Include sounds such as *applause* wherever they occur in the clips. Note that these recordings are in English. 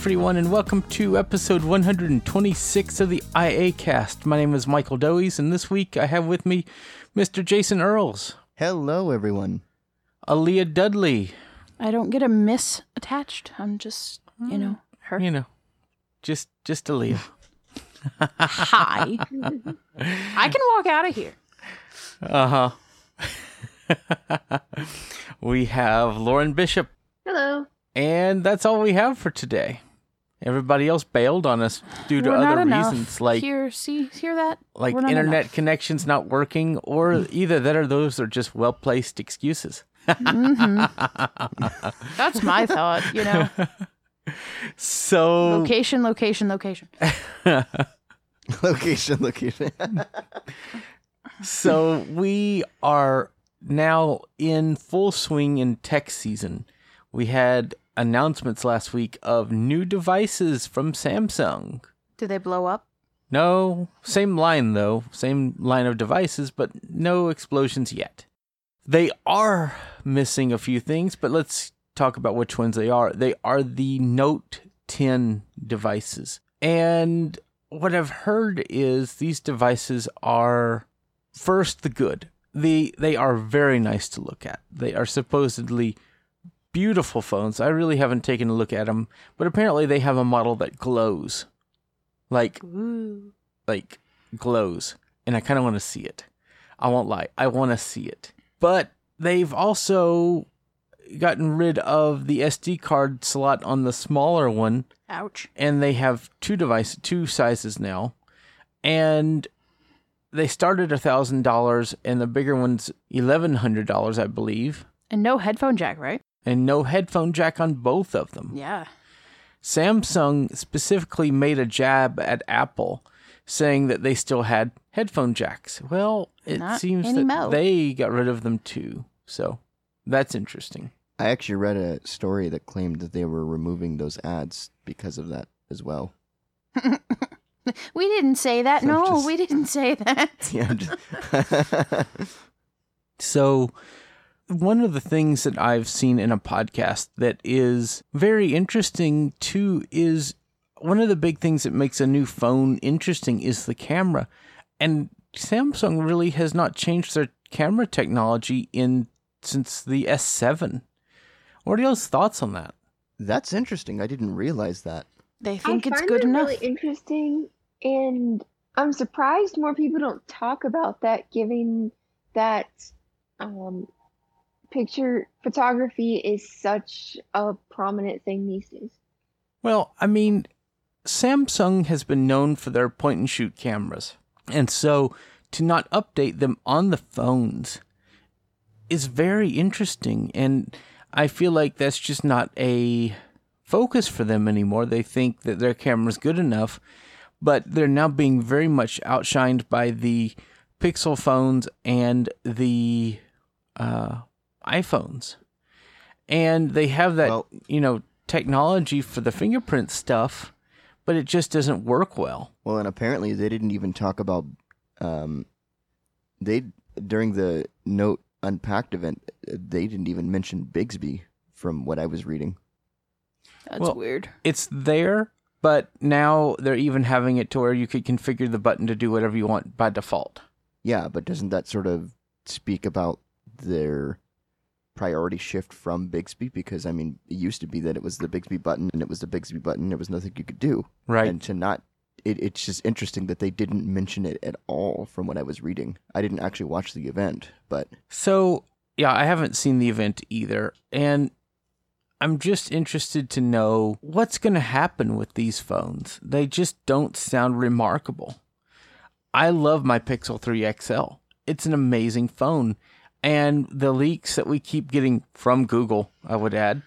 Hello, everyone, and welcome to episode 126 of the iACast. My name is Michael Doise, and this week I have with me Mr. Jason Earls, Hello, everyone. Aleeha Dudley, I don't get a miss attached. I'm just, you know, her. you know, just just Aleeha. Hi. I can walk out of here. Uh huh. *laughs* we have Lauren Bishop, Hello. and that's all we have for today. Everybody else bailed on us due to We're other enough. reasons, like here, see, hear that? like We're not internet enough. connections not working, or mm. either that or those are just well placed excuses. Mm-hmm. That's my thought. You know, *laughs* So location, location, location. *laughs* location, location. *laughs* so we are now in full swing in tech season. We had announcements last week of new devices from Samsung. Do they blow up? No, same line though, same line of devices, but no explosions yet. They are missing a few things, but let's talk about which ones they are. They are the Note 10 devices. And what I've heard is these devices are first the good. The they are very nice to look at. They are supposedly beautiful phones. I really haven't taken a look at them, but apparently they have a model that glows. Like Ooh. like glows and I kind of want to see it. I won't lie. I want to see it. But they've also gotten rid of the SD card slot on the smaller one Ouch. and they have two device, two sizes now. And they started a thousand dollars and the bigger one's eleven hundred dollars, I believe. And no headphone jack, right? And no headphone jack on both of them. Yeah. Samsung specifically made a jab at Apple saying that they still had headphone jacks. Well, it Not seems that they got rid of them too. So that's interesting. I actually read a story that claimed that they were removing those ads because of that as well. *laughs* We didn't say that. I'm No, just- we didn't say that. *laughs* Yeah. I'm just- *laughs* So one of the things that I've seen in a podcast that is very interesting too is one of the big things that makes a new phone interesting is the camera. And Samsung really has not changed their camera technology in since the S7. What are y'all's thoughts on that? That's interesting. I didn't realize that. They think I it's find good that enough. really interesting, and I'm surprised more people don't talk about that, given that um, picture photography is such a prominent thing these days. Well, I mean, Samsung has been known for their point and shoot cameras. And so to not update them on the phones is very interesting. And I feel like that's just not a focus for them anymore. They think that their camera's good enough, but they're now being very much outshined by the Pixel phones and the uh, iPhones. And they have that, Well- you know, technology for the fingerprint stuff, but it just doesn't work well. Well, and apparently they didn't even talk about um they during the Note Unpacked event uh, they didn't even mention Bixby from what I was reading. That's Well, weird. It's there, but now they're even having it to where you could configure the button to do whatever you want by default. Yeah, but doesn't that sort of speak about their priority shift from Bixby? Because I mean, it used to be that it was the Bixby button and it was the Bixby button. There was nothing you could do, Right. and to not. It, it's just interesting that they didn't mention it at all from what I was reading. I didn't actually watch the event, but So, yeah, I haven't seen the event either. And I'm just interested to know what's going to happen with these phones. They just don't sound remarkable. I love my Pixel 3 XL. It's an amazing phone. And the leaks that we keep getting from Google, I would add,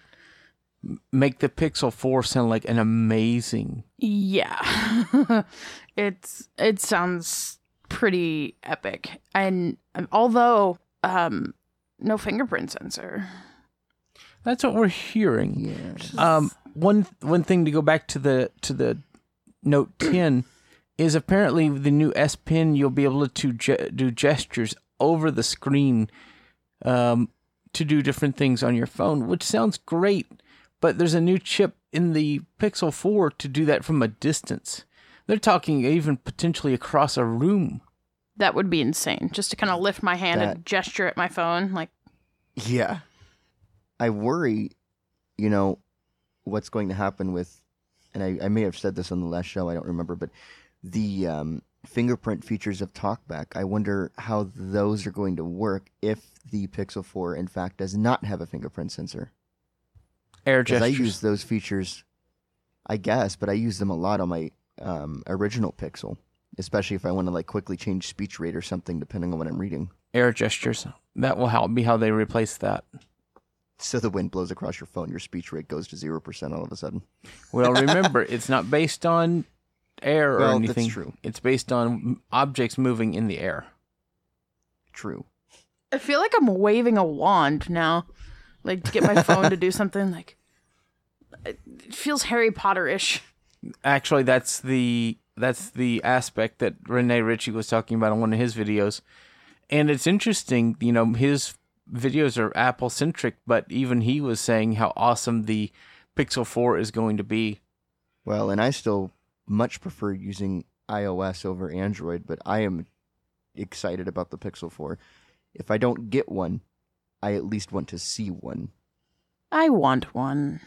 make the Pixel 4 sound like an amazing. Yeah. *laughs* it's it sounds pretty epic. And um, although um no fingerprint sensor. That's what we're hearing. yeah, Um, one one thing to go back to the to the Note 10 is apparently the new S Pen. You'll be able to ge- do gestures over the screen um, to do different things on your phone, which sounds great. But there's a new chip in the Pixel 4 to do that from a distance. They're talking even potentially across a room. That would be insane. Just to kind of lift my hand That- and gesture at my phone, like Yeah. I worry, you know, what's going to happen with, and I, I may have said this on the last show, I don't remember, but the um, fingerprint features of TalkBack, I wonder how those are going to work if the Pixel 4, in fact, does not have a fingerprint sensor. Air Because I use those features, I guess, but I use them a lot on my um, original Pixel, especially if I want to like quickly change speech rate or something, depending on what I'm reading. Air gestures. That will help be how they replace that. So the wind blows across your phone, your speech rate goes to zero percent all of a sudden. Well, *laughs* remember, it's not based on air or Well, that's anything. true. It's based on objects moving in the air. True. I feel like I'm waving a wand now, like to get my phone to do *laughs* something. Like it feels Harry Potter-ish. Actually, that's the that's the aspect that Rene Ritchie was talking about in one of his videos, and it's interesting. You know, his videos are Apple centric, but even he was saying how awesome the Pixel Four is going to be. Well, and I still much prefer using iOS over Android, but I am excited about the Pixel 4. If I don't get one, I at least want to see one. I want one.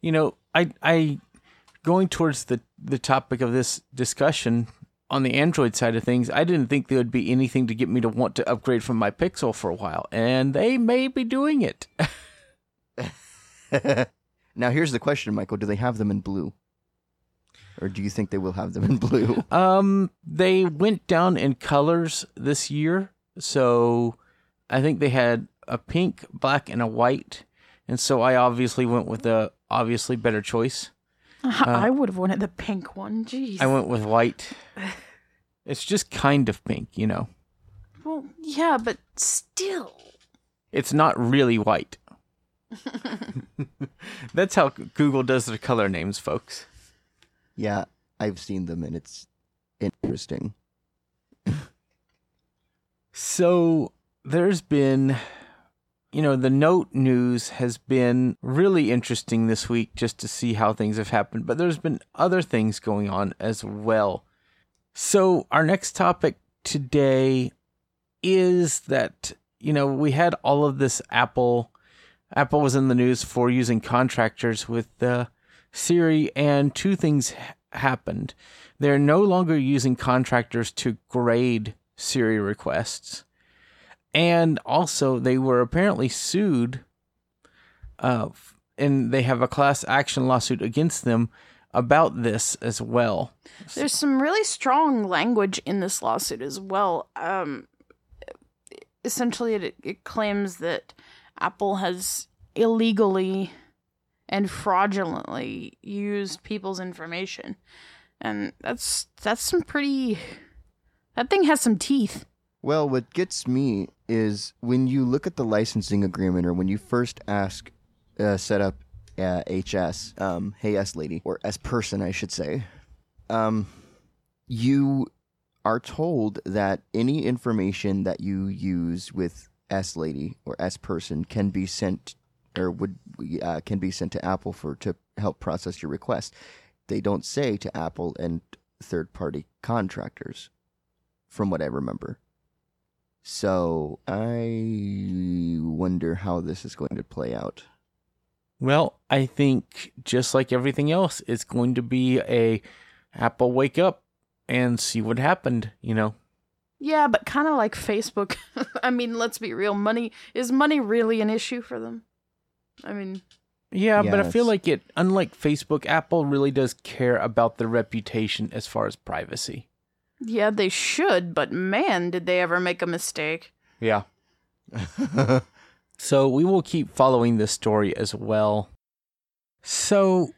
You know, I I going towards the the topic of this discussion on the Android side of things, I didn't think there would be anything to get me to want to upgrade from my Pixel for a while, and they may be doing it. *laughs* *laughs* now, here's the question, Michael. Do they have them in blue? Or do you think they will have them *laughs* in blue? Um, they went down in colors this year, so I think they had a pink, black, and a white, and so I obviously went with the obviously better choice. I would have wanted the pink one. Jeez. I went with white. *sighs* It's just kind of pink, you know. well, yeah, but still. It's not really white. *laughs* *laughs* That's how Google does their color names, folks. Yeah, I've seen them and it's interesting. So there's been, you know, the note news has been really interesting this week just to see how things have happened, but there's been other things going on as well. So our next topic today is that, you know, we had all of this Apple. Apple was in the news for using contractors with uh, Siri, and two things happened. They're no longer using contractors to grade Siri requests. And also, they were apparently sued, uh, and they have a class action lawsuit against them about this as well. There's some really strong language in this lawsuit as well. Um, essentially, it, it claims that Apple has illegally and fraudulently used people's information, and that's that's some pretty. That thing has some teeth. Well, what gets me is when you look at the licensing agreement, or when you first ask, uh, set up uh, HS, um, hey S lady, or S person, I should say, um, you are told that any information that you use with S lady or S person can be sent or would uh, can be sent to Apple for to help process your request. They don't say to Apple and third party contractors, from what I remember. So I wonder how this is going to play out. Well, I think just like everything else, it's going to be a Apple wake up and see what happened, you know. Yeah, but kind of like Facebook. *laughs* I mean, let's be real. Money is money really an issue for them? I mean, Yeah, but I feel like it unlike Facebook, Apple really does care about their reputation as far as privacy. yeah, they should, but man, did they ever make a mistake? Yeah. *laughs* So we will keep following this story as well. So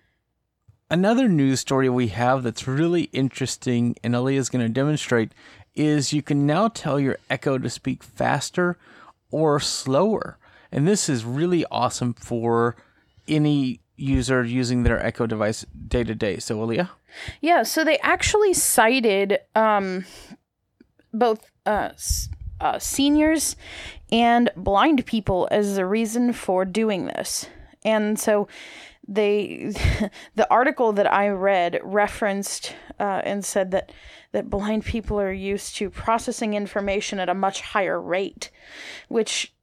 another news story we have that's really interesting and Aleeha is going to demonstrate is you can now tell your Echo to speak faster or slower. And this is really awesome for any user using their Echo device day to day. So Aleeha? Yeah, so they actually cited um, both uh, uh, seniors and blind people as the reason for doing this. And so they *laughs* the article that I read referenced uh, and said that that blind people are used to processing information at a much higher rate, which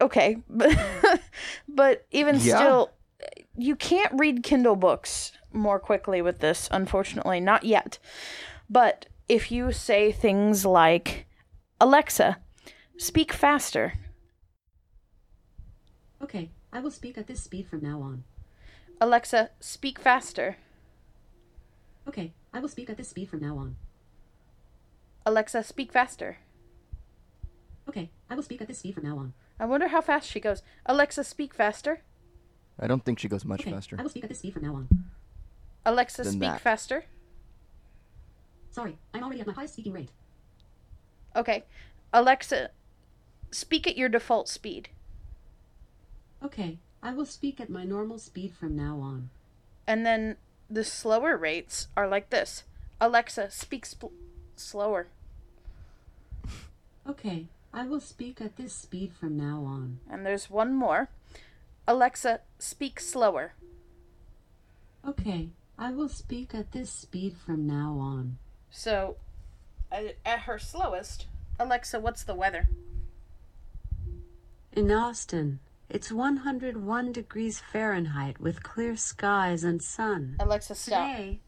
okay, *laughs* but but even Yeah. still, you can't read Kindle books more quickly with this. Unfortunately, not yet. But if you say things like, "Alexa, speak faster," Okay, I will speak at this speed from now on. Alexa, speak faster. Okay, I will speak at this speed from now on. Alexa, speak faster. Okay, I will speak at this speed from now on. I wonder how fast she goes. Alexa, speak faster. I don't think she goes much Okay, faster. I will speak at this speed from now on. Alexa, Than speak that. faster. Sorry, I'm already at my highest speaking rate. Okay. Alexa, speak at your default speed. Okay, I will speak at my normal speed from now on. And then the slower rates are like this Alexa, speak sp- slower. Okay, I will speak at this speed from now on. And there's one more Alexa, speak slower. Okay, I will speak at this speed from now on. So, at at her slowest, Alexa, what's the weather? In Austin, it's 101 degrees Fahrenheit with clear skies and sun. Alexa, stop. Today,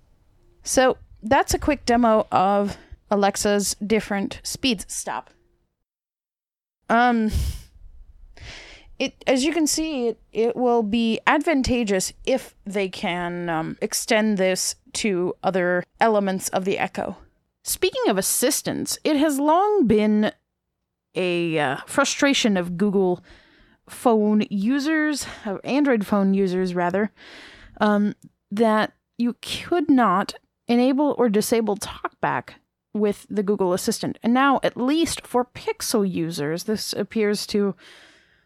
So that's a quick demo of Alexa's different speeds. Stop. Um it as you can see it, it will be advantageous if they can um, extend this to other elements of the echo. Speaking of assistance, it has long been a uh, frustration of Google phone users, of Android phone users rather, um, that you could not enable or disable TalkBack with the Google Assistant. And now, at least for Pixel users, this appears to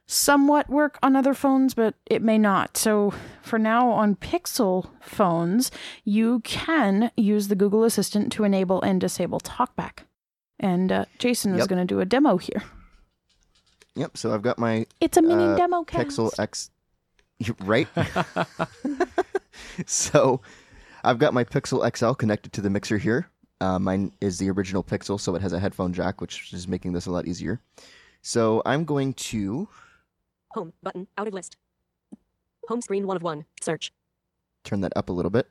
somewhat work on other phones, but it may not. So, for now, on Pixel phones, you can use the Google Assistant to enable and disable TalkBack. And uh, Jason is Yep. going to do a demo here. Yep. So I've got my It's a mini uh, demo cast. Pixel X. Right. *laughs* so I've got my Pixel XL connected to the mixer here. Uh, mine is the original Pixel, so it has a headphone jack, which is making this a lot easier. So I'm going to Home button. Out of list. Home screen one of one. Search. turn that up a little bit.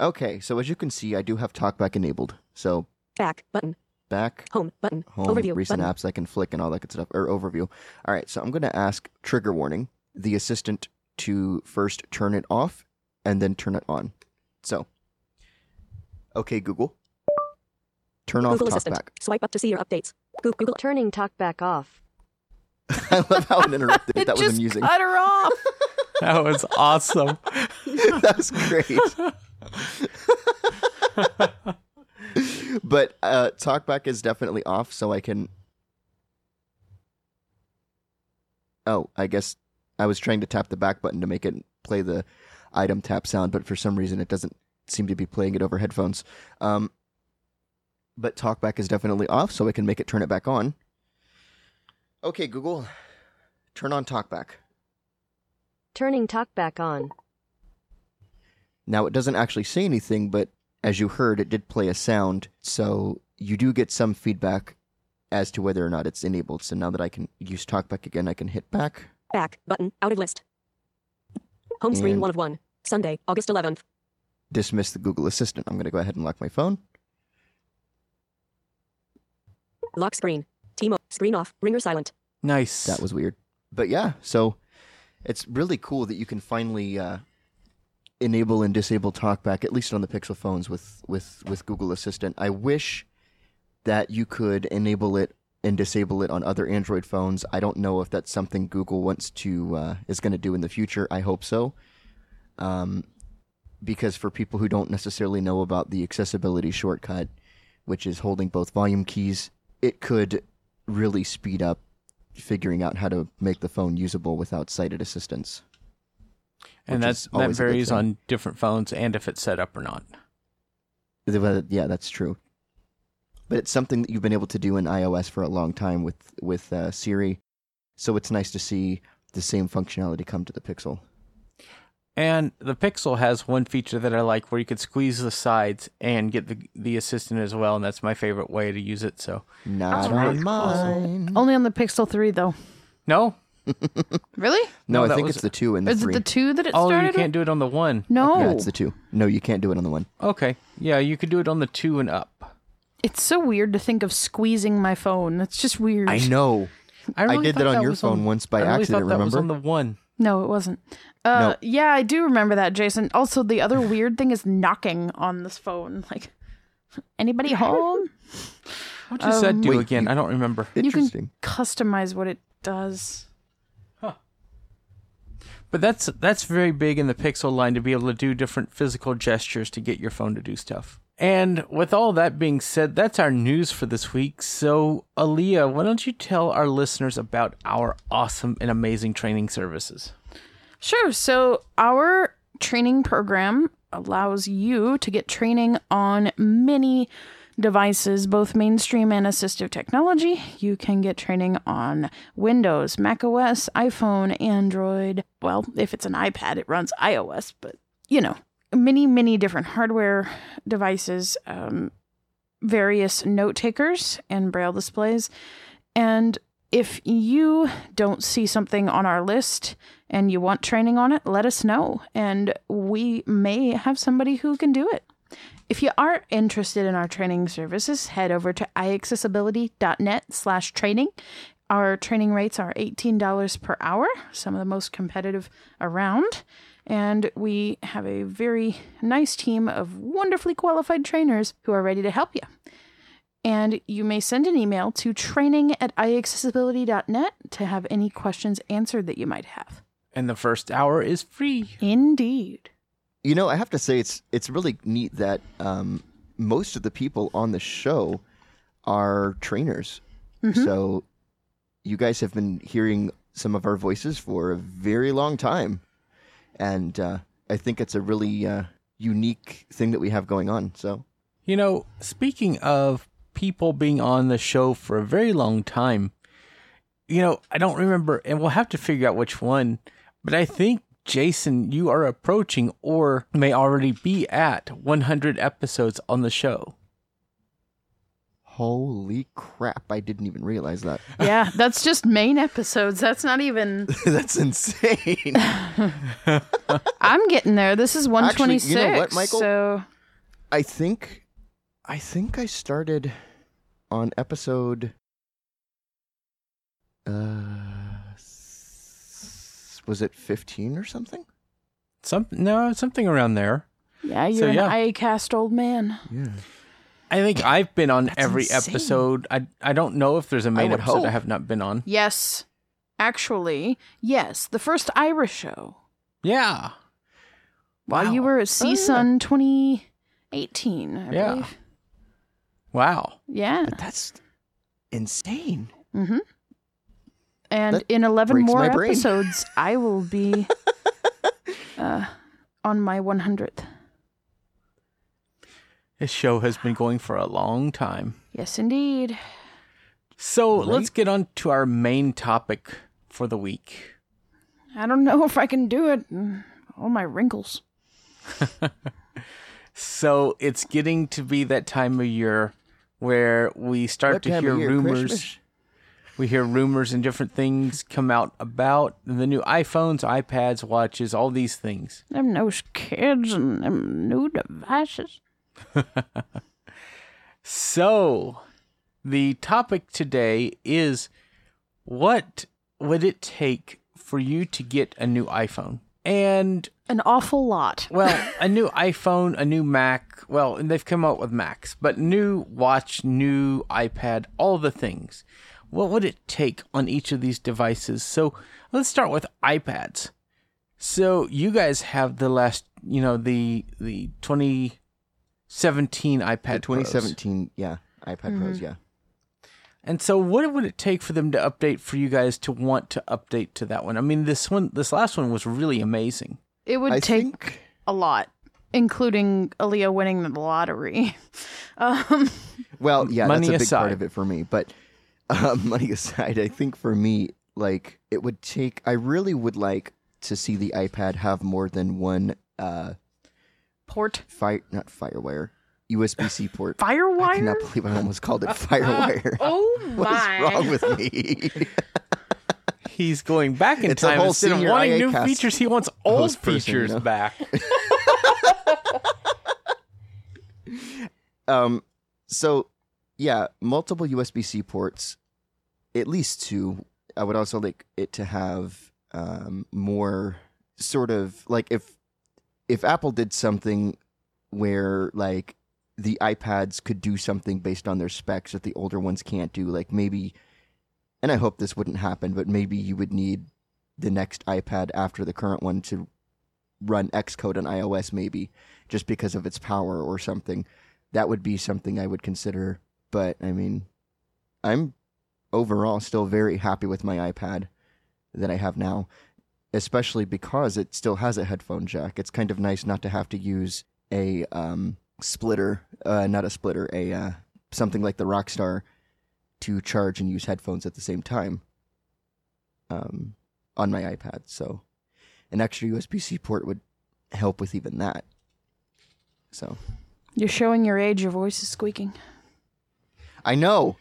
Okay, so as you can see, I do have TalkBack enabled. So Back button. back, Home button. home, Overview recent button. apps I can flick and all that good stuff, or overview. All right, so I'm going to ask trigger warning the assistant to first turn it off and then turn it on. So, okay, Google, turn off Google Assistant. TalkBack. Swipe up to see your updates. Goo- Google. Turning talkback off. *laughs* I love how it interrupted. *laughs* It that was just amusing. cut her off. *laughs* That was awesome. that was great. but uh, talkback is definitely off, so I can. Oh, I guess I was trying to tap the back button to make it play the item tap sound, but for some reason it doesn't seem to be playing it over headphones. Um, but talkback is definitely off, so I can make it turn it back on. Okay, Google, turn on talkback. Turning talkback on. Now, it doesn't actually say anything, but as you heard, it did play a sound, so you do get some feedback as to whether or not it's enabled. So now that I can use TalkBack again, I can hit back. Back button. Out of list. Home screen And- one of one. Sunday, August 11th. dismiss the Google Assistant. I'm going to go ahead and lock my phone. Lock screen. Timo. Screen off. Ringer silent. Nice. That was weird. But yeah, so it's really cool that you can finally uh, enable and disable TalkBack, at least on the Pixel phones with, with, with Google Assistant. I wish that you could enable it and disable it on other Android phones. I don't know if that's something Google wants to uh, is going to do in the future. I hope so. Um, because for people who don't necessarily know about the accessibility shortcut, which is holding both volume keys, it could really speed up figuring out how to make the phone usable without sighted assistance. and that's that varies on different phones and if it's set up or not. Yeah, that's true. But it's something that you've been able to do in iOS for a long time with with uh, Siri, so it's nice to see the same functionality come to the Pixel. And the Pixel has one feature that I like where you could squeeze the sides and get the the assistant as well, and that's my favorite way to use it. So Not really on cool. mine. Only on the Pixel 3, though. no, *laughs* Really? No, No, I think was- it's the two and the Is three. it the 2 that it oh, started you can't with? do it on the one. No. Yeah, it's the two. No, you can't do it on the one. Okay, yeah, you could do it on the two and up. It's so weird to think of squeezing my phone. It's just weird. I know. I, really did that on your was phone once by I really accident, Thought that was remember? on the one. No, it wasn't. Uh, No. Yeah, I do remember that, Jason. Also, the other *sighs* weird thing is knocking on this phone. *laughs* Like, anybody home? What does that Um, do Wait, again? you- I don't remember. You can Interesting. customize what it does. Huh. But that's that's very big in the Pixel line to be able to do different physical gestures to get your phone to do stuff. And with all that being said, that's our news for this week. So, Aleeha, why don't you tell our listeners about our awesome and amazing training services? Sure. So, our training program allows you to get training on many devices, both mainstream and assistive technology. You can get training on Windows, Mac OS, iPhone, Android. Well, if it's an iPad, it runs iOS, but you know, many, many different hardware devices, um, various note takers and braille displays. And if you don't see something on our list and you want training on it, let us know, and we may have somebody who can do it. If you are interested in our training services, head over to iaccessibility.net slash training. Our training rates are $18 per hour, some of the most competitive around. And we have a very nice team of wonderfully qualified trainers who are ready to help you. And you may send an email to training at iaccessibility.net to have any questions answered that you might have. And the first hour is free. Indeed. You know, I have to say it's it's really neat that um, most of the people on the show are trainers. Mhm. So you guys have been hearing some of our voices for a very long time, and uh, I think it's a really uh, unique thing that we have going on. So You know, speaking of people being on the show for a very long time, you know, I don't remember, and we'll have to figure out which one, but I think, Jason, you are approaching or may already be at 100 episodes on the show. Holy crap! I didn't even realize that. *laughs* Yeah, that's just main episodes. That's not even. *laughs* That's insane. *laughs* I'm getting there. This is 126. you know what, Michael? So I think I think I started on episode uh was it 15 or something? Some no, something around there. yeah, you're So, an yeah. iCast old man. Yeah. I think I've been on That's every insane. episode. I I don't know if there's a main would episode hope. I have not been on. Yes, actually, yes. The first Irish show Yeah. while you were at CSUN 2018. I Yeah. believe. Wow. Yeah. But that's insane. Mm-hmm. And That in 11 more episodes, I will be *laughs* uh, on my 100th. This show has been going for a long time. Yes, indeed. So Right. let's get on to our main topic for the week. I don't know if I can do it. All my wrinkles. *laughs* So it's getting to be that time of year where we start What to hear year? rumors. Christmas? We hear rumors and different things come out about the new iPhones, iPads, watches, all these things. Them those kids and them new devices. So, the topic today is what would it take for you to get a new iPhone? And An awful lot. well, *laughs* a new iPhone, a new Mac. Well, and they've come out with Macs, but new watch, new iPad, all the things. What would it take on each of these devices? So let's start with iPads. So you guys have the last, you know, the the 2017 iPad The Pros. 2017, yeah, iPad Pros, yeah. And so, what would it take for them to update for you guys to want to update to that one? I mean, this one, this last one was really amazing. It would I take think a lot, including Aleeha winning the lottery. *laughs* um, Well, yeah, Money that's a big part of it for me. But um, *laughs* money aside, I think for me, like it would take. I really would like to see the iPad have more than one uh, Port fire, not FireWire, USB C *laughs* port. Firewire. I cannot believe I almost called it FireWire. *laughs* oh *laughs* what my! is wrong with me? He's going back in It's a time whole instead of senior wanting new features. He wants old host person, features you know? back. um, so yeah, multiple USB C ports, at least two. I would also like it to have um, more sort of like if if Apple did something where like the iPads could do something based on their specs that the older ones can't do, like maybe. And I hope this wouldn't happen, but maybe you would need the next iPad after the current one to run Xcode on iOS, maybe just because of its power or something. That would be something I would consider. But I mean, I'm overall still very happy with my iPad that I have now, especially because it still has a headphone jack. It's kind of nice not to have to use a um, splitter, uh, not a splitter, a uh, something like the Rockstar to charge and use headphones at the same time um, on my iPad. So an extra USB C port would help with even that. So You're showing your age. Your voice is squeaking. I know.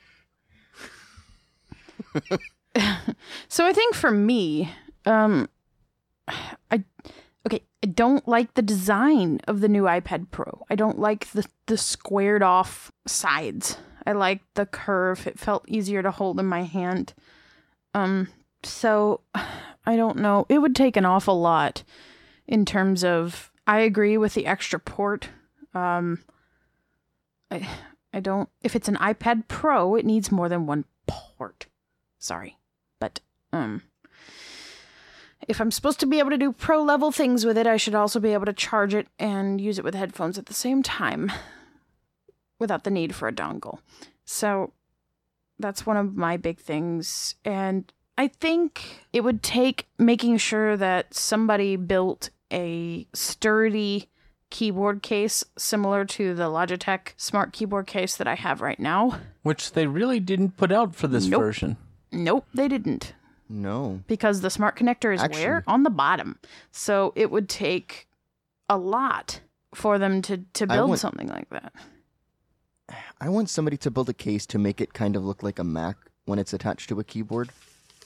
*laughs* So I think for me, um, I okay. I don't like the design of the new iPad Pro. I don't like the the squared off sides. I like the curve. It felt easier to hold in my hand. Um, so I don't know. It would take an awful lot in terms of. I agree with the extra port. Um, I I don't. If it's an iPad Pro, it needs more than one port. Sorry, but um, if I'm supposed to be able to do pro level things with it, I should also be able to charge it and use it with headphones at the same time without the need for a dongle. So that's one of my big things. And I think it would take making sure that somebody built a sturdy keyboard case similar to the Logitech smart keyboard case that I have right now. Which they really didn't put out for this Nope. version. Nope, they didn't. No. because the smart connector is where on the bottom so it would take a lot for them to to build want- something like that I want somebody to build a case to make it kind of look like a Mac when it's attached to a keyboard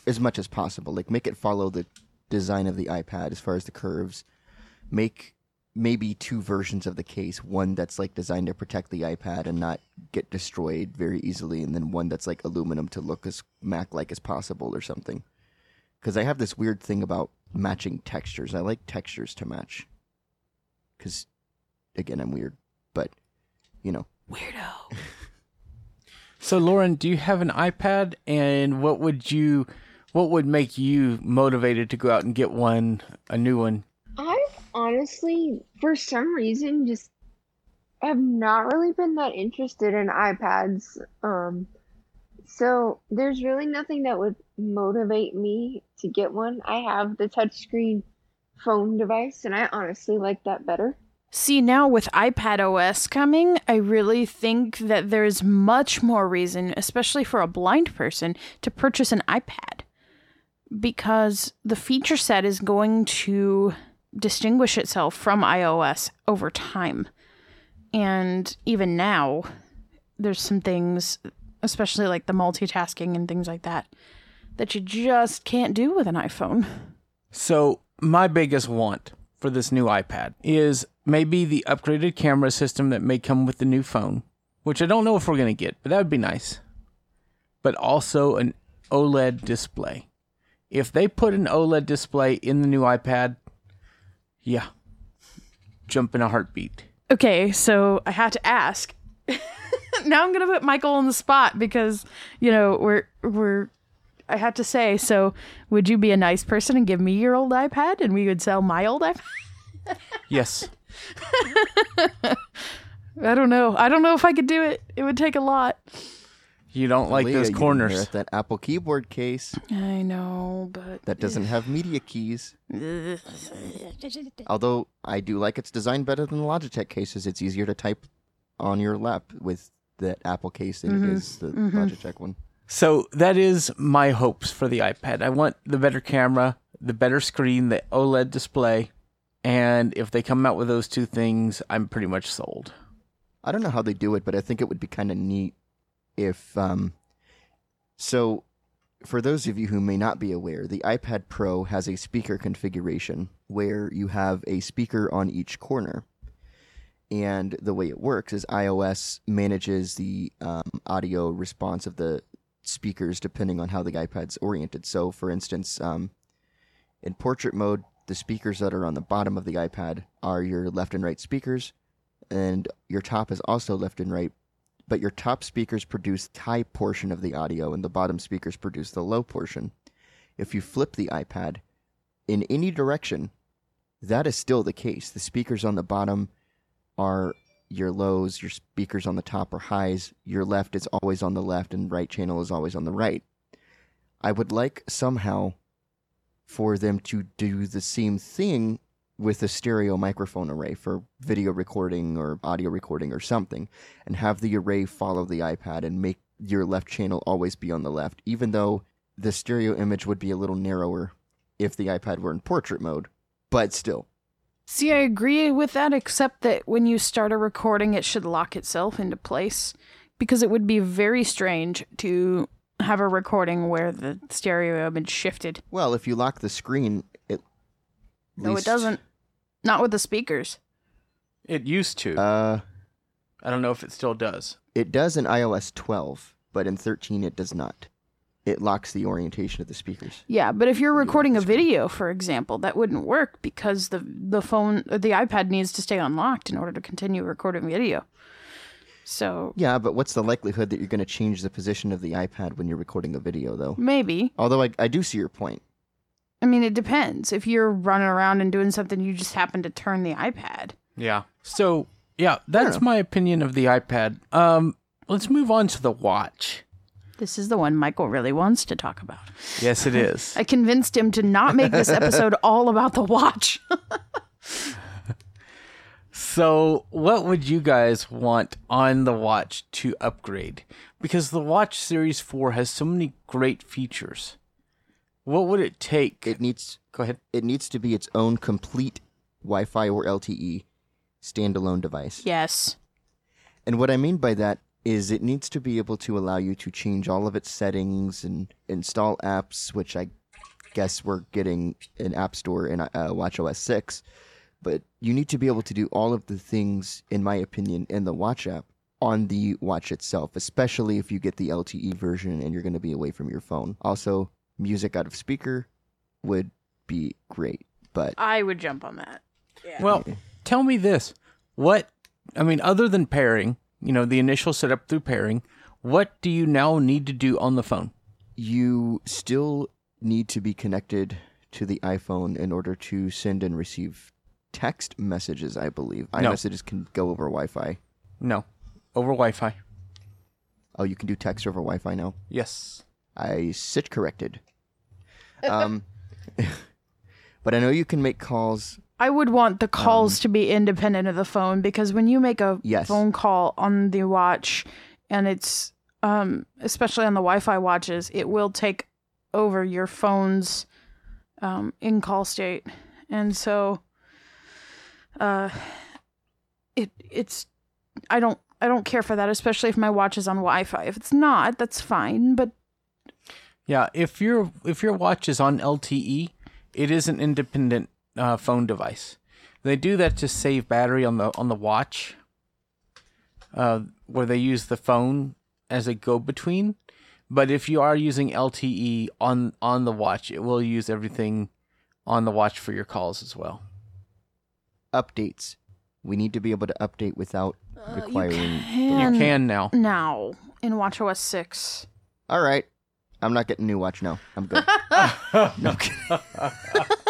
as much as possible. Like make it follow the design of the iPad as far as the curves. Make maybe two versions of the case, one that's like designed to protect the iPad and not get destroyed very easily and then one that's like aluminum to look as Mac like as possible or something. Cuz I have this weird thing about matching textures. I like textures to match. Cuz again, I'm weird, but you know, weirdo *laughs* So, Lauren, do you have an iPad? And what would you, what would make you motivated to go out and get one, a new one? I've honestly, for some reason, just have not really been that interested in iPads. Um, so there's really nothing that would motivate me to get one. I have the touchscreen phone device, and I honestly like that better. see now with ipad os coming i really think that there's much more reason especially for a blind person to purchase an ipad because the feature set is going to distinguish itself from ios over time and even now there's some things especially like the multitasking and things like that that you just can't do with an iphone So, my biggest want for this new iPad is maybe the upgraded camera system that may come with the new phone, which I don't know if we're going to get, but that would be nice. But also an OLED display. If they put an OLED display in the new iPad, yeah, jump in a heartbeat. Okay, so I had to ask. *laughs* now I'm gonna put Michael on the spot because you know we're we're. I had to say, so would you be a nice person and give me your old iPad and we would sell my old iPad? Yes. *laughs* I don't know. I don't know if I could do it. It would take a lot. You don't like Leah, those you can corners. that Apple keyboard case I know, but that doesn't have media keys. *laughs* Although I do like its design better than the Logitech cases. It's easier to type on your lap with that Apple case than it mm-hmm. is the mm-hmm. Logitech one. So that is my hopes for the iPad. I want the better camera. the better screen, the OLED display, and if they come out with those two things, I'm pretty much sold. I don't know how they do it, but I think it would be kind of neat if. Um, so, for those of you who may not be aware, the iPad Pro has a speaker configuration where you have a speaker on each corner. And the way it works is iOS manages the um, audio response of the speakers depending on how the iPad's oriented. So, for instance, um, in portrait mode, the speakers that are on the bottom of the iPad are your left and right speakers, and your top is also left and right. But your top speakers produce the high portion of the audio, and the bottom speakers produce the low portion. If you flip the iPad in any direction, that is still the case. The speakers on the bottom are your lows, your speakers on the top are highs, your left is always on the left, and right channel is always on the right. I would like somehow for them to do the same thing with a stereo microphone array for video recording or audio recording or something, and have the array follow the iPad and make your left channel always be on the left, even though the stereo image would be a little narrower if the iPad were in portrait mode, but still. See, I agree with that, except that when you start a recording, it should lock itself into place because it would be very strange to have a recording where the stereo image shifted. Well, if you lock the screen, it. No, least- it doesn't. Not with the speakers. It used to. Uh, I don't know if it still does. it does in iOS 12, but in 13 it does not. It locks the orientation of the speakers. Yeah, but if you're recording a video, for example, that wouldn't work because the the phone, or the iPad needs to stay unlocked in order to continue recording video. So Yeah, but what's the likelihood that you're going to change the position of the iPad when you're recording a video, though? maybe. Although I, I do see your point. I mean, it depends. If you're running around and doing something, you just happen to turn the iPad. Yeah. So yeah, that's my opinion of the iPad. Um, let's move on to the watch. This is the one Michael really wants to talk about. Yes, it is. *laughs* I convinced him to not make this episode *laughs* all about the watch. So, what would you guys want on the watch to upgrade? Because the Watch Series 4 has so many great features. What would it take? It needs Go ahead. it needs to be its own complete Wi-Fi or LTE standalone device. yes. And what I mean by that is it needs to be able to allow you to change all of its settings and install apps, which I guess we're getting in App Store in uh, WatchOS 6. But you need to be able to do all of the things, in my opinion, in the Watch app on the watch itself, especially if you get the LTE version and you're going to be away from your phone. Also, music out of speaker would be great. But I would jump on that. Well, tell me this. What, I mean, other than pairing, you know, the initial setup through pairing, what do you now need to do on the phone? you still need to be connected to the iPhone in order to send and receive text messages, I believe. No. iMessages can go over Wi Fi. No. Over Wi Fi. Oh, you can do text over Wi Fi now? Yes. I sit corrected. *laughs* Um, *laughs* but I know you can make calls. I would want the calls to be independent of the phone because when you make a Yes. phone call on the watch and it's um especially on the Wi-Fi watches, it will take over your phone's um in call state. And so uh it it's I don't I don't care for that, especially if my watch is on Wi-Fi. If it's not, that's fine, but Yeah, if your if your watch is on LTE, it is an independent uh, phone device. They do that to save battery on the on the watch, uh, where they use the phone as a go between. But if you are using LTE on on the watch, it will use everything on the watch for your calls as well. Updates. We need to be able to update without requiring. can You can now. now in WatchOS 6. All right. I'm not getting new watch now. I'm good. *laughs* *laughs* no I'm kidding. *laughs*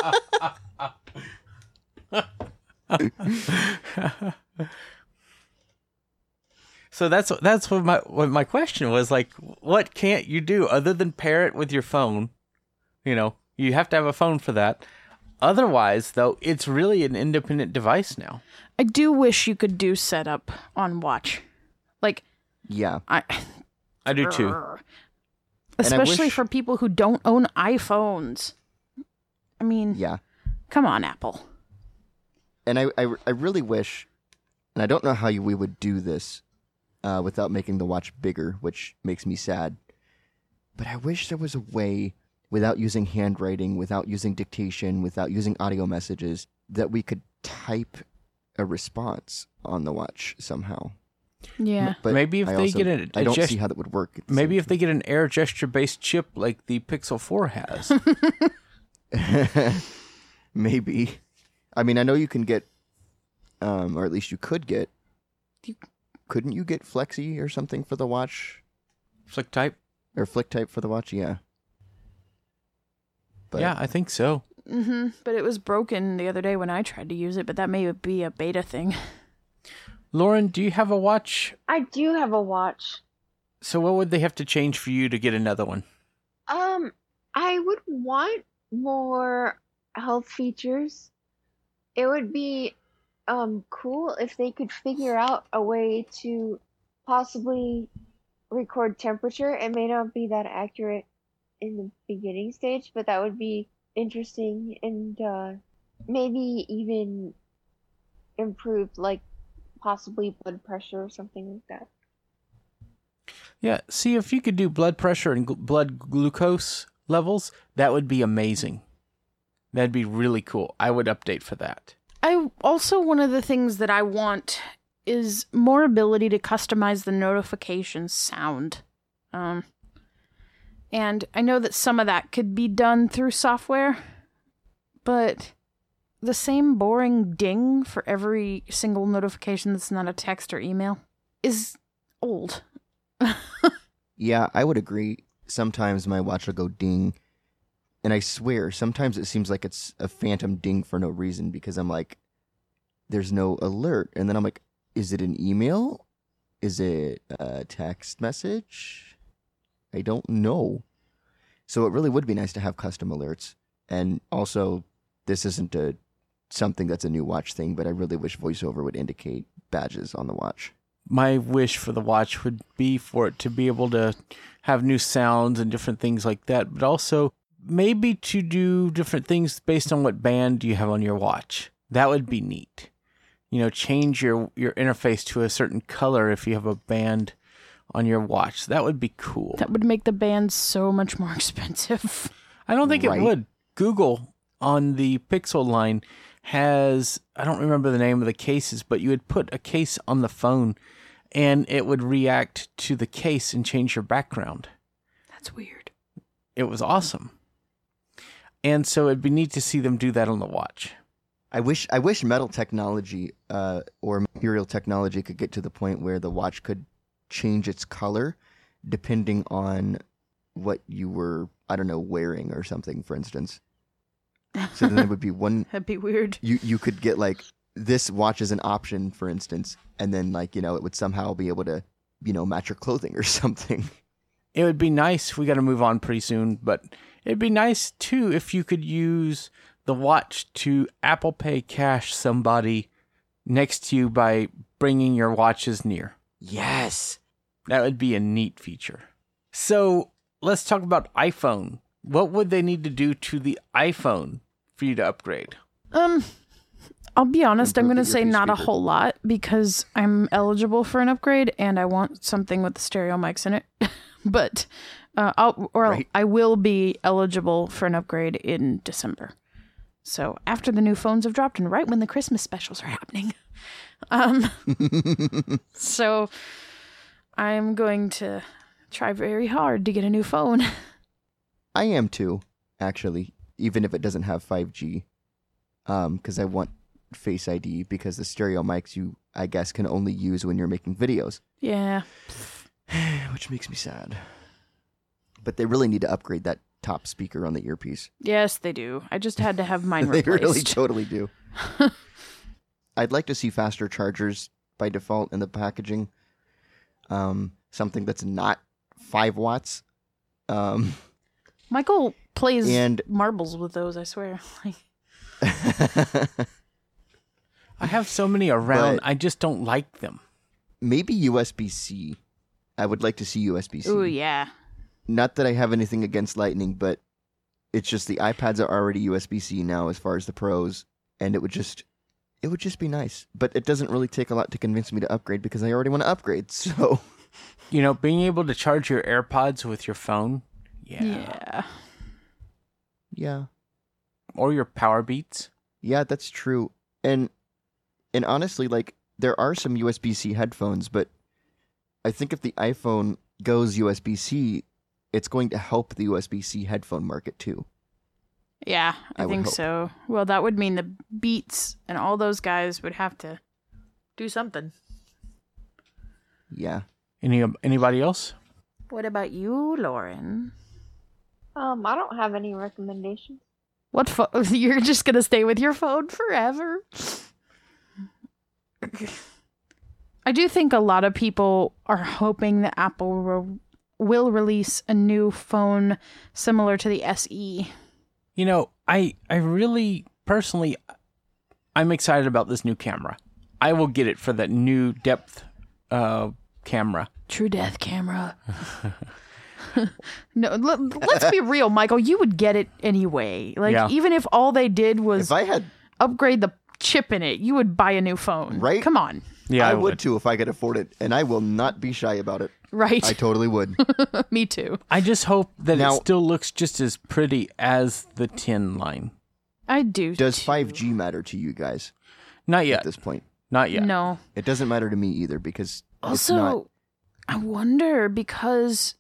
So that's that's what my what my question was like. What can't you do other than pair it with your phone? You know, you have to have a phone for that. Otherwise, though, it's really an independent device now. I do wish you could do setup on watch. Like Yeah. I I do too. Grr. And I Especially wish- for people who don't own iPhones. I mean, Yeah. come on, Apple. and I, I, I really wish, and I don't know how you, we would do this uh, without making the watch bigger, which makes me sad. But I wish there was a way, without using handwriting, without using dictation, without using audio messages, that we could type a response on the watch somehow. Yeah. But Maybe if I they also- get a- I a don't gest- see how that would work. Maybe same if they get an air gesture based chip like the Pixel 4 has. *laughs* time. *laughs* maybe. I mean, I know you can get, um, or at least you could get. You- Couldn't you get Flexi or something for the watch? FlickType? or FlickType for the watch yeah but yeah, I think so. hmm But it was broken the other day when I tried to use it, but that may be a beta thing. Lauren, do you have a watch? I do have a watch. So what would they have to change for you to get another one? Um, I would want more health features. It would be um cool if they could figure out a way to possibly record temperature. It may not be that accurate in the beginning stage, but that would be interesting and uh maybe even improved like possibly blood pressure or something like that. Yeah, see if you could do blood pressure and gl- blood glucose levels, that would be amazing. That'd be really cool. I would update for that. I also one of the things that I want is more ability to customize the notification sound. Um and I know that some of that could be done through software, but the same boring ding for every single notification that's not a text or email is old. *laughs* yeah i would agree sometimes my watch will go ding. And i swear sometimes it seems like it's a phantom ding for no reason because i'm like there's no alert. And then i'm like is it an email? Is it a text message? I don't know. So it really would be nice to have custom alerts. And also this isn't a something that's a new watch thing but i really wish voiceover would indicate badges on the watch My wish for the watch would be for it to be able to have new sounds and different things like that, but also maybe to do different things based on what band you have on your watch. That would be neat. You know, change your your interface to a certain color if you have a band on your watch. That would be cool. That would make the band so much more *laughs* expensive. I don't think Right. it would. Google on the Pixel line has I don't remember the name of the cases, but you would put a case on the phone and it would react to the case and change your background. That's weird. It was awesome. And so it'd be neat to see them do that on the watch. I wish I wish metal technology uh, or material technology could get to the point where the watch could change its color depending on what you were I don't know wearing or something for instance. So then it would be one *laughs* That'd be weird. you you could get like this watch as an option for instance and then like you know it would somehow be able to you know match your clothing or *laughs* something. It would be nice. We got to move on pretty soon, but it'd be nice too if you could use the watch to Apple Pay cash somebody next to you by bringing your watches near. Yes. That would be a neat feature. So let's talk about iPhone. What would they need to do to the iPhone for you to upgrade? Um, I'll be honest. I'm going to say earpiece not a whole lot because I'm eligible for an upgrade and I want something with the stereo mics in it. *laughs* but uh, I'll or Right. I will be eligible for an upgrade in December. So after the new phones have dropped and right when the Christmas specials are happening. *laughs* Um, *laughs* so I'm going to try very hard to get a new phone. I am too, actually, even if it doesn't have 5G. Um, because I want Face ID because the stereo mics you I guess can only use when you're making videos, yeah. *sighs* which makes me sad. But they really need to upgrade that top speaker on the earpiece. Yes, they do. I just had to have *laughs* mine they replaced. really *laughs* totally do. I'd like to see faster chargers by default in the packaging. Um, something that's not five watts. Um, *laughs* Michael plays And- marbles with those, I swear. *laughs* *laughs* I have so many around, But- I just don't like them. maybe USB C. I would like to see USB C. Oh yeah. Not that I have anything against Lightning, but It's just the iPads are already USB C now as far as the pros, and it would just it would just be nice. But it doesn't really take a lot to convince me to upgrade because I already want to upgrade. *laughs* So You know, being able to charge your AirPods with your phone, yeah, Yeah. Yeah, or your Power Beats. yeah, that's true. And and honestly, like there are some USB C headphones, but I think if the iPhone goes USB C, it's going to help the USB C headphone market too. Yeah, I, I think hope. so. Well, that would mean the Beats and all those guys would have to do something. Yeah. Any anybody else? What about you, Lauren? Um, I don't have any recommendations. What phone? *laughs* You're just gonna stay with your phone forever? I do think a lot of people are hoping that Apple re- will release a new phone similar to the E. SE. You know, I I really personally I'm excited about this new camera. I will get it for that new depth uh camera. True Death camera. *laughs* *laughs* no, let, let's be real, Michael. You would get it anyway. Like Yeah. even if all they did was If I had upgrade the chip in it, you would buy a new phone. Right? Come on. Yeah, I, would too if I could afford it, and I will not be shy about it. Right. I totally would. *laughs* Me too. I just hope that Now- it still looks just as pretty as the tin line. I do. Does 5G matter to you guys Not yet. at this point? Not yet. No. It doesn't matter to me either because it's Also, not. I wonder because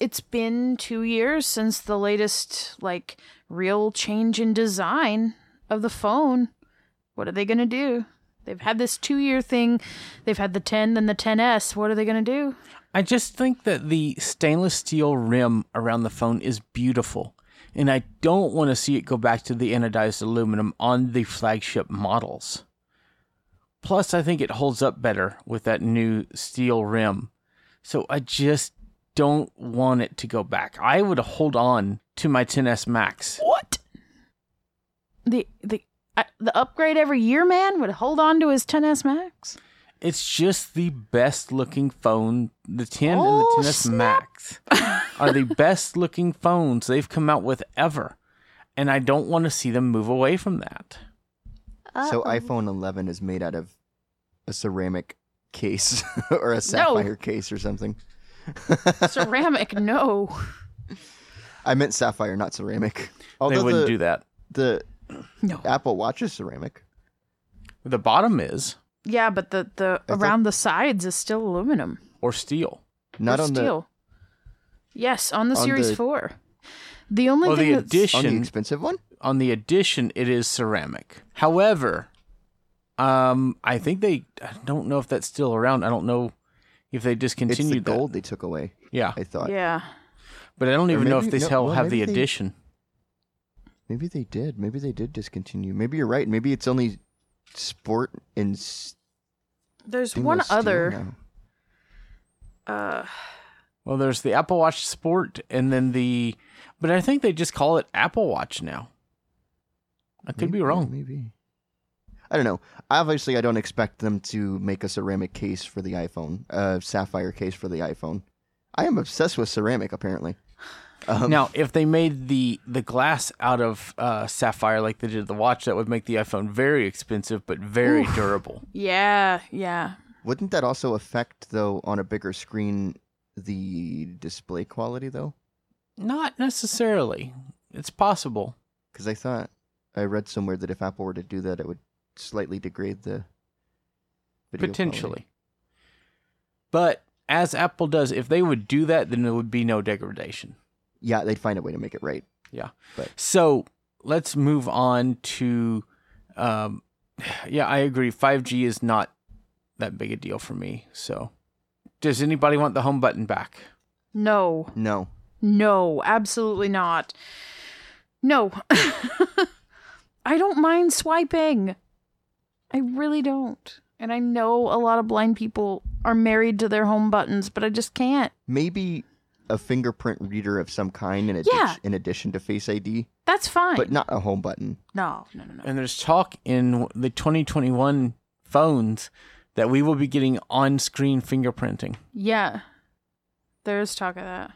it's been two years since the latest like real change in design of the phone. What are they gonna do? They've had this two year thing. They've had the 10, then the 10s. What are they gonna do? I just think that the stainless steel rim around the phone is beautiful. And I don't want to see it go back to the anodized aluminum on the flagship models. Plus, I think it holds up better with that new steel rim. So I just don't want it to go back. I would hold on to my 10s Max. What? The the uh, the upgrade every year, man, would hold on to his 10s Max. It's just the best looking phone. The 10 Oh, and the 10s snap. Max are the *laughs* best looking phones they've come out with ever. And I don't want to see them move away from that. So iPhone 11 is made out of a ceramic case *laughs* or a sapphire case or something. Ceramic, no. I meant sapphire, not ceramic. they wouldn't the, do that. the No. Apple Watch is ceramic. The bottom is, Yeah, but the, the I thought- around the sides is still aluminum. or steel. Not or on steel. Yes, on the on Series the- 4. The only Well, thing the that's the on the expensive one. on the addition it is ceramic. However, um, I think they. I don't know if that's still around. I don't know if they It's the discontinued that. gold they took away. Yeah, I thought yeah. but I don't Or even know if maybe- they no, still well, have the maybe they- edition. maybe they did. Maybe they did discontinue. Maybe you're right. Maybe it's only sport and s- There's one other. now. Uh, Well, there's the Apple Watch Sport, and then the, but I think they just call it Apple Watch now. I could be wrong. Maybe. I don't know. Obviously, I don't expect them to make a ceramic case for the iPhone, a sapphire case for the iPhone. I am obsessed with ceramic, apparently. Um, Now, if they made the the glass out of uh, sapphire like they did the watch, that would make the iPhone very expensive but very durable. yeah, yeah. wouldn't that also affect, though, on a bigger screen, the display quality, though? Not necessarily. It's possible. Because I thought I read somewhere that if Apple were to do that, it would slightly degrade the video potentially. But as Apple does, if they would do that, then there would be no degradation. Yeah, they'd find a way to make it right. Yeah. But- So let's move on to, um, *sighs* yeah, I agree. 5G is not that big a deal for me. So, does anybody want the home button back? No, No. no, absolutely not. No. *laughs* I don't mind swiping. I really don't. And I know a lot of blind people are married to their home buttons, but I just can't. Maybe a fingerprint reader of some kind in, addi- Yeah. in addition to Face ID, That's fine. but not a home button. no, no, no, no. And there's talk in the 2021 phones that we will be getting on-screen fingerprinting. Yeah. There's talk of that.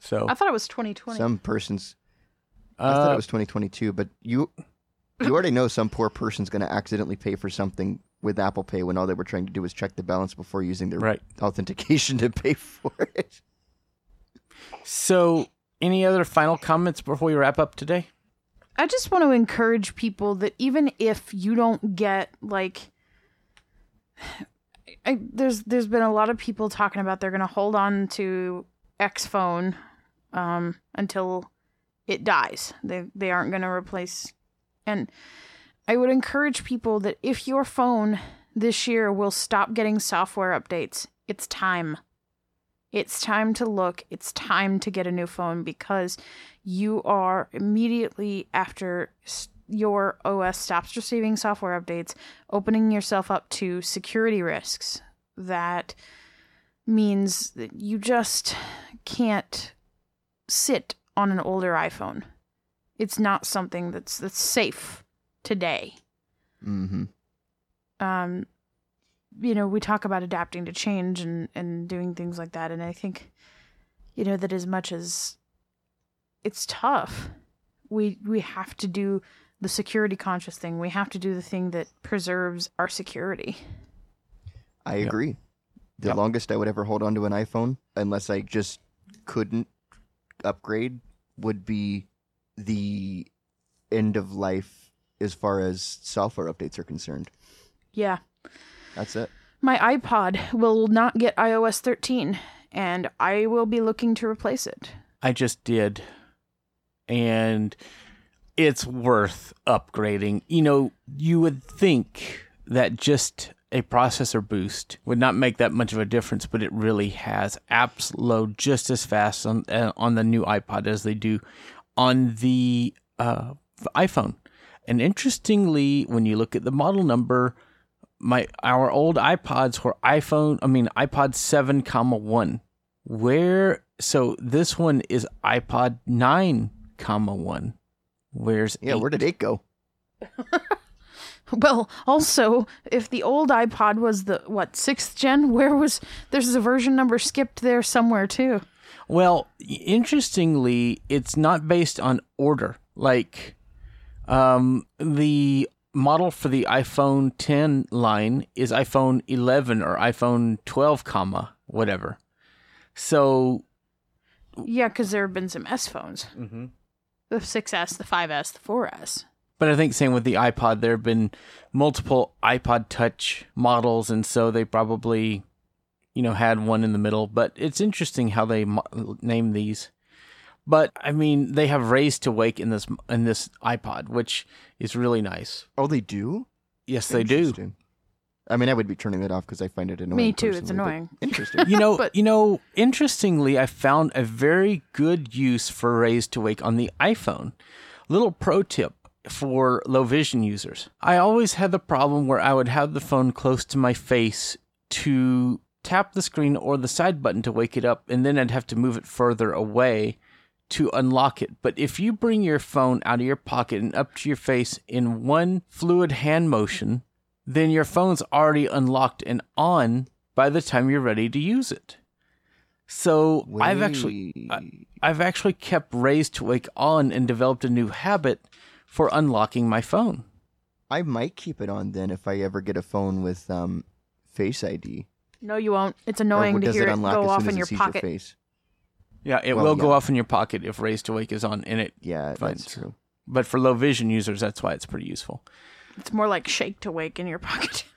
So I thought it was 2020. Some person's I thought Uh, it was 2022, but you you already know some poor person's going to accidentally pay for something with Apple Pay when all they were trying to do was check the balance before using their right. authentication to pay for it. So, any other final comments before we wrap up today? I just want to encourage people that even if you don't get like I, there's there's been a lot of people talking about they're going to hold on to X phone um until it dies. They they aren't going to replace and I would encourage people that if your phone this year will stop getting software updates, it's time. It's time to look. It's time to get a new phone because you are immediately after your OS stops receiving software updates, opening yourself up to security risks. That means that you just can't sit on an older iPhone. It's not something that's that's safe today. Mm-hmm. Um, you know, we talk about adapting to change and and doing things like that, and I think, you know, that as much as it's tough, we we have to do the security conscious thing. We have to do the thing that preserves our security. I Yep. agree. The Yep. longest I would ever hold on to an iPhone, unless I just couldn't upgrade, would be the end of life as far as software updates are concerned. Yeah. That's it. My iPod will not get iOS 13, and I will be looking to replace it. I just did. And it's worth upgrading. You know, you would think that just a processor boost would not make that much of a difference, but it really has. Apps load just as fast on uh, on the new iPod as they do on the uh, iPhone. And interestingly, when you look at the model number, my our old iPods were iPhone, I mean iPod 7, comma 1. Where so this one is iPod 9, comma 1. Where's Yeah, where did it go? *laughs* Well, also, if the old iPod was the what sixth gen, where was there's a version number skipped there somewhere too. Well, interestingly, it's not based on order. Like, um, the model for the iPhone 10 line is iPhone 11 or iPhone 12, comma whatever. So, Yeah, because there have been some S phones, the 6S, the 5S, the 4S. but I think same with the iPod. There have been multiple iPod Touch models, and so they probably, you know, had one in the middle. But it's interesting how they mo- name these. But I mean, they have raised to wake in this in this iPod, which is really nice. Oh, they do? Yes, they do. I mean, I would be turning that off because I find it annoying. Me too, it's annoying. *laughs* Interesting. You know, But- you know. Interestingly, I found a very good use for raise to wake on the iPhone. Little pro tip for low vision users. I always had the problem where I would have the phone close to my face to tap the screen or the side button to wake it up, and then I'd have to move it further away to unlock it. But if you bring your phone out of your pocket and up to your face in one fluid hand motion, then your phone's already unlocked and on by the time you're ready to use it. So I've actually Wait. I've actually kept raised to wake on and developed a new habit for unlocking my phone. I might keep it on then if I ever get a phone with um, Face ID. No, you won't. It's annoying to does hear it it unlock go as off soon as in it your sees pocket. your face? Yeah, it Well, will go yeah. off in your pocket if raised to wake is on in it Yeah, Fine. that's true. but for low vision users that's why it's pretty useful. It's more like shake to wake in your pocket. *laughs*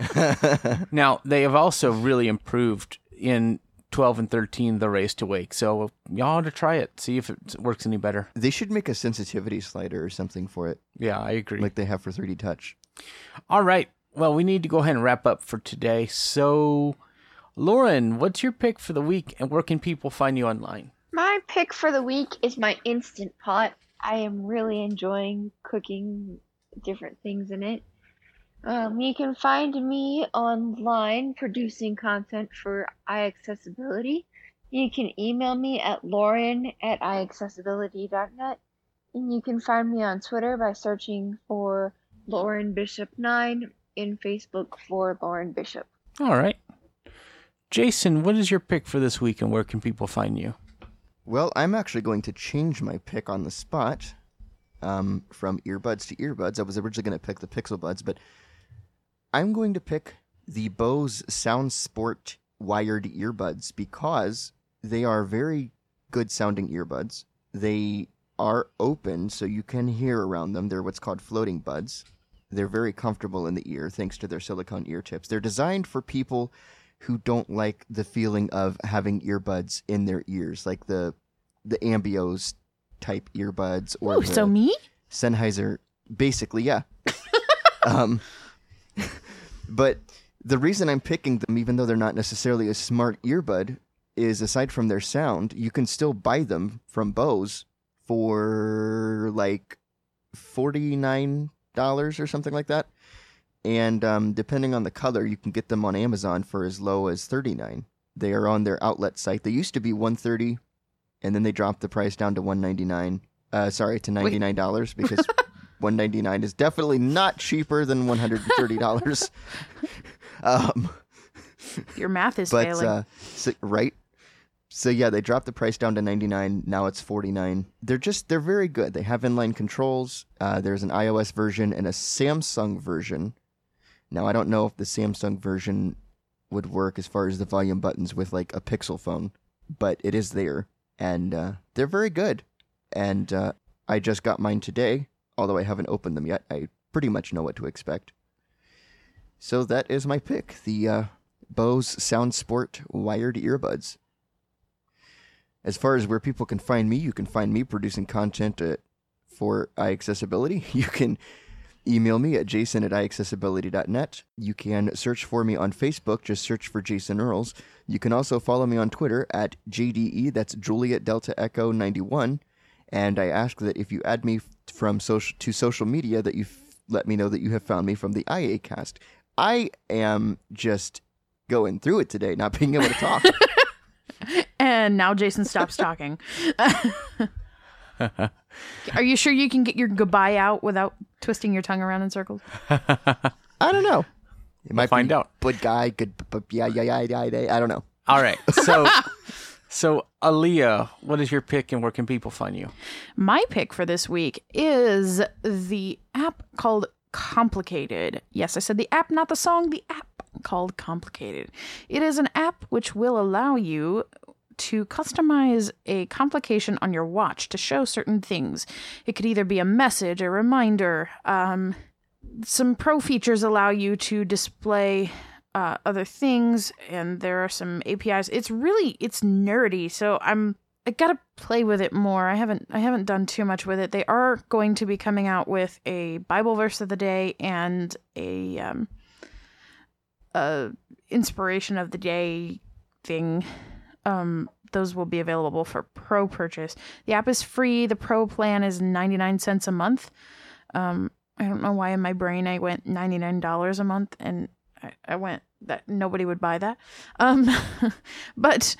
*laughs* Now, they have also really improved in 12 and 13 the race to wake. So y'all ought to try it, see if it works any better. they should make a sensitivity slider or something for it, Yeah, I agree. like they have for 3D Touch. All right. Well, we need to go ahead and wrap up for today. So, Lauren, what's your pick for the week and where can people find you online? My pick for the week is my Instant Pot. I am really enjoying cooking different things in it. Um, you can find me online producing content for iAccessibility. You can email me at lauren at iAccessibility.net. And you can find me on Twitter by searching for Lauren Bishop 9 in Facebook for Lauren Bishop. All right. Jason, what is your pick for this week and where can people find you? Well, I'm actually going to change my pick on the spot um, from earbuds to earbuds. I was originally going to pick the Pixel Buds, but I'm going to pick the Bose SoundSport wired earbuds because they are very good sounding earbuds. They are open so you can hear around them. They're what's called floating buds. They're very comfortable in the ear thanks to their silicone ear tips. They're designed for people who don't like the feeling of having earbuds in their ears, like the the Ambios type earbuds or Ooh, so me? Sennheiser. Basically, yeah. *laughs* um, but the reason I'm picking them, even though they're not necessarily a smart earbud, is aside from their sound, you can still buy them from Bose for like forty nine dollars or something like that. And um, depending on the color, you can get them on Amazon for as low as thirty nine. They are on their outlet site. They used to be one thirty, and then they dropped the price down to one ninety nine. Uh, sorry, to ninety nine dollars *laughs* because one ninety nine is definitely not cheaper than one hundred and thirty dollars. *laughs* um, Your math is but failing. uh, so, right. So yeah, they dropped the price down to ninety nine. Now it's forty nine. They're just they're very good. They have inline controls. Uh, there's an iOS version and a Samsung version. Now I don't know if the Samsung version would work as far as the volume buttons with like a Pixel phone, but it is there, and uh, they're very good. And uh, I just got mine today, although I haven't opened them yet. I pretty much know what to expect. So that is my pick: the uh, Bose SoundSport wired earbuds. As far as where people can find me, you can find me producing content at, for iAccessibility. *laughs* You can email me at jason at iAccessibility.net. You can search for me on Facebook, just search for Jason Earls. You can also follow me on Twitter at JDE, that's Juliet Delta Echo 91. And I ask that if you add me from social to social media, that you f- let me know that you have found me from the iACast. I am just going through it today, not being able to talk. *laughs* and now Jason stops talking. *laughs* Are you sure you can get your goodbye out without twisting your tongue around in circles? I don't know. It might find be out. Good guy, good, but yeah, yeah, yeah, yeah, yeah. I don't know. All right. So, *laughs* so Aleeha, what is your pick and where can people find you? My pick for this week is the app called Complicated. Yes, I said the app, not the song, the app called Complicated. It is an app which will allow you to customize a complication on your watch to show certain things. It could either be a message, a reminder, um, some pro features allow you to display uh, other things and there are some apis it's really it's nerdy so i'm i gotta play with it more i haven't i haven't done too much with it they are going to be coming out with a bible verse of the day and a um a inspiration of the day thing um those will be available for pro purchase. The app is free. The pro plan is 99 cents a month. Um I don't know why in my brain I went ninety nine dollars a month, and I, I went that nobody would buy that. Um, *laughs* but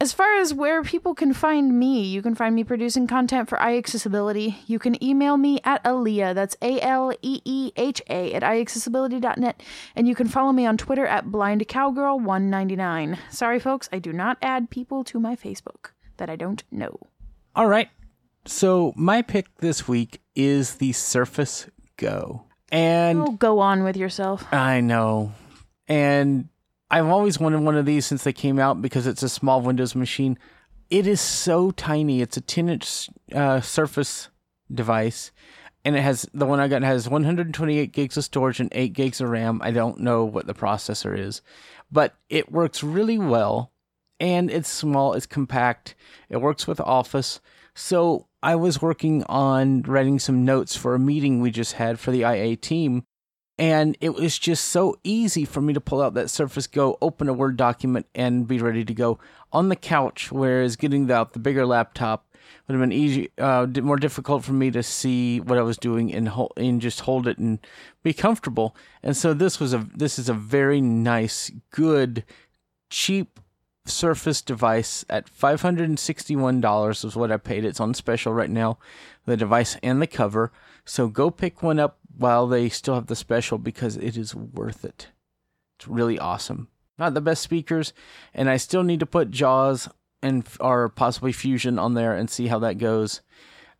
as far as where people can find me, you can find me producing content for iAccessibility. You can email me at Aleeha, that's A L E E H A, at iAccessibility.net, and you can follow me on Twitter at BlindCowgirl199. Sorry, folks, I do not add people to my Facebook that I don't know. All right. So my pick this week is the Surface Go. And Oh, go on with yourself. I know. And I've always wanted one of these since they came out because it's a small Windows machine. It is so tiny. It's a 10 inch uh, Surface device. And it has the one I got has 128 gigs of storage and 8 gigs of RAM. I don't know what the processor is, but it works really well. And it's small, it's compact, it works with Office. So I was working on writing some notes for a meeting we just had for the IA team. And it was just so easy for me to pull out that Surface Go, open a Word document, and be ready to go on the couch. Whereas getting out the bigger laptop would have been easy, uh, more difficult for me to see what I was doing and and just hold it and be comfortable. And so this was a this is a very nice, good, cheap Surface device at $561 is what I paid. It's on special right now, the device and the cover. So go pick one up while they still have the special because it is worth it. It's really awesome. Not the best speakers, and I still need to put JAWS and or possibly Fusion on there and see how that goes.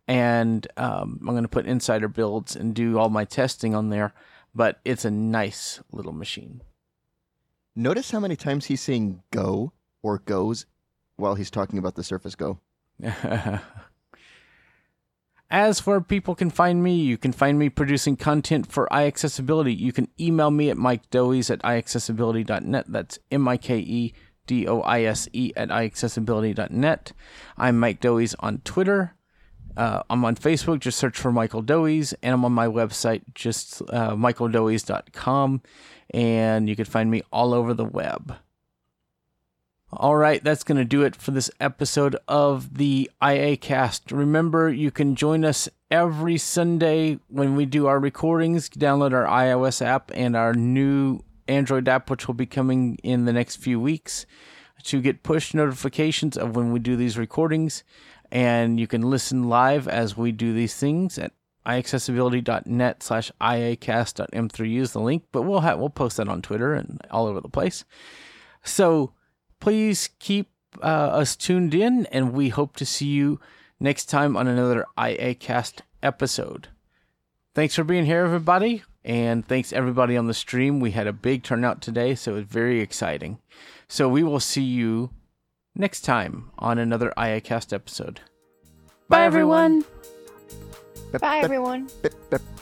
And um, I'm going to put insider builds and do all my testing on there. But it's a nice little machine. Notice how many times he's saying go or goes while he's talking about the Surface Go. *laughs* As for people can find me, you can find me producing content for iAccessibility. You can email me at mikedoise at iAccessibility.net. That's M I K E D O I S E at iAccessibility.net. I'm Mike Doise on Twitter. Uh, I'm on Facebook, just search for Michael Doise, and I'm on my website, just uh, michaeldoise.com, and you can find me all over the web. All right, that's going to do it for this episode of the iACast. Remember, you can join us every Sunday when we do our recordings. Download our iOS app and our new Android app, which will be coming in the next few weeks, to get push notifications of when we do these recordings. And you can listen live as we do these things at iaccessibility.net slash iacast.m3u is the link, but we'll we'll post that on Twitter and all over the place. So please keep uh, us tuned in, and we hope to see you next time on another iACast episode. Thanks for being here, everybody, and thanks everybody on the stream. We had a big turnout today, so it's very exciting. So we will see you next time on another iACast episode. Bye, everyone. Bye, everyone.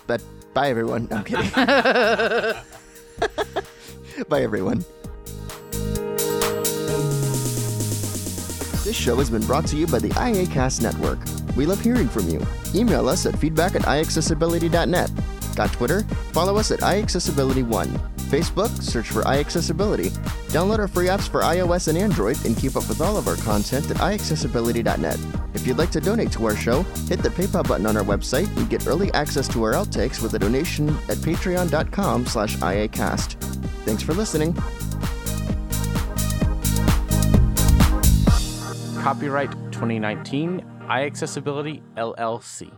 But bye, everyone. No, I'm kidding. *laughs* *laughs* bye, everyone. This show has been brought to you by the iACast Network. We love hearing from you. Email us at feedback at iaccessibility.net. Got Twitter? Follow us at iAccessibility1. Facebook? Search for iAccessibility. Download our free apps for iOS and Android and keep up with all of our content at iAccessibility.net. If you'd like to donate to our show, hit the PayPal button on our website and get early access to our outtakes with a donation at patreon.com slash iacast. Thanks for listening. Copyright 2019, iAccessibility LLC.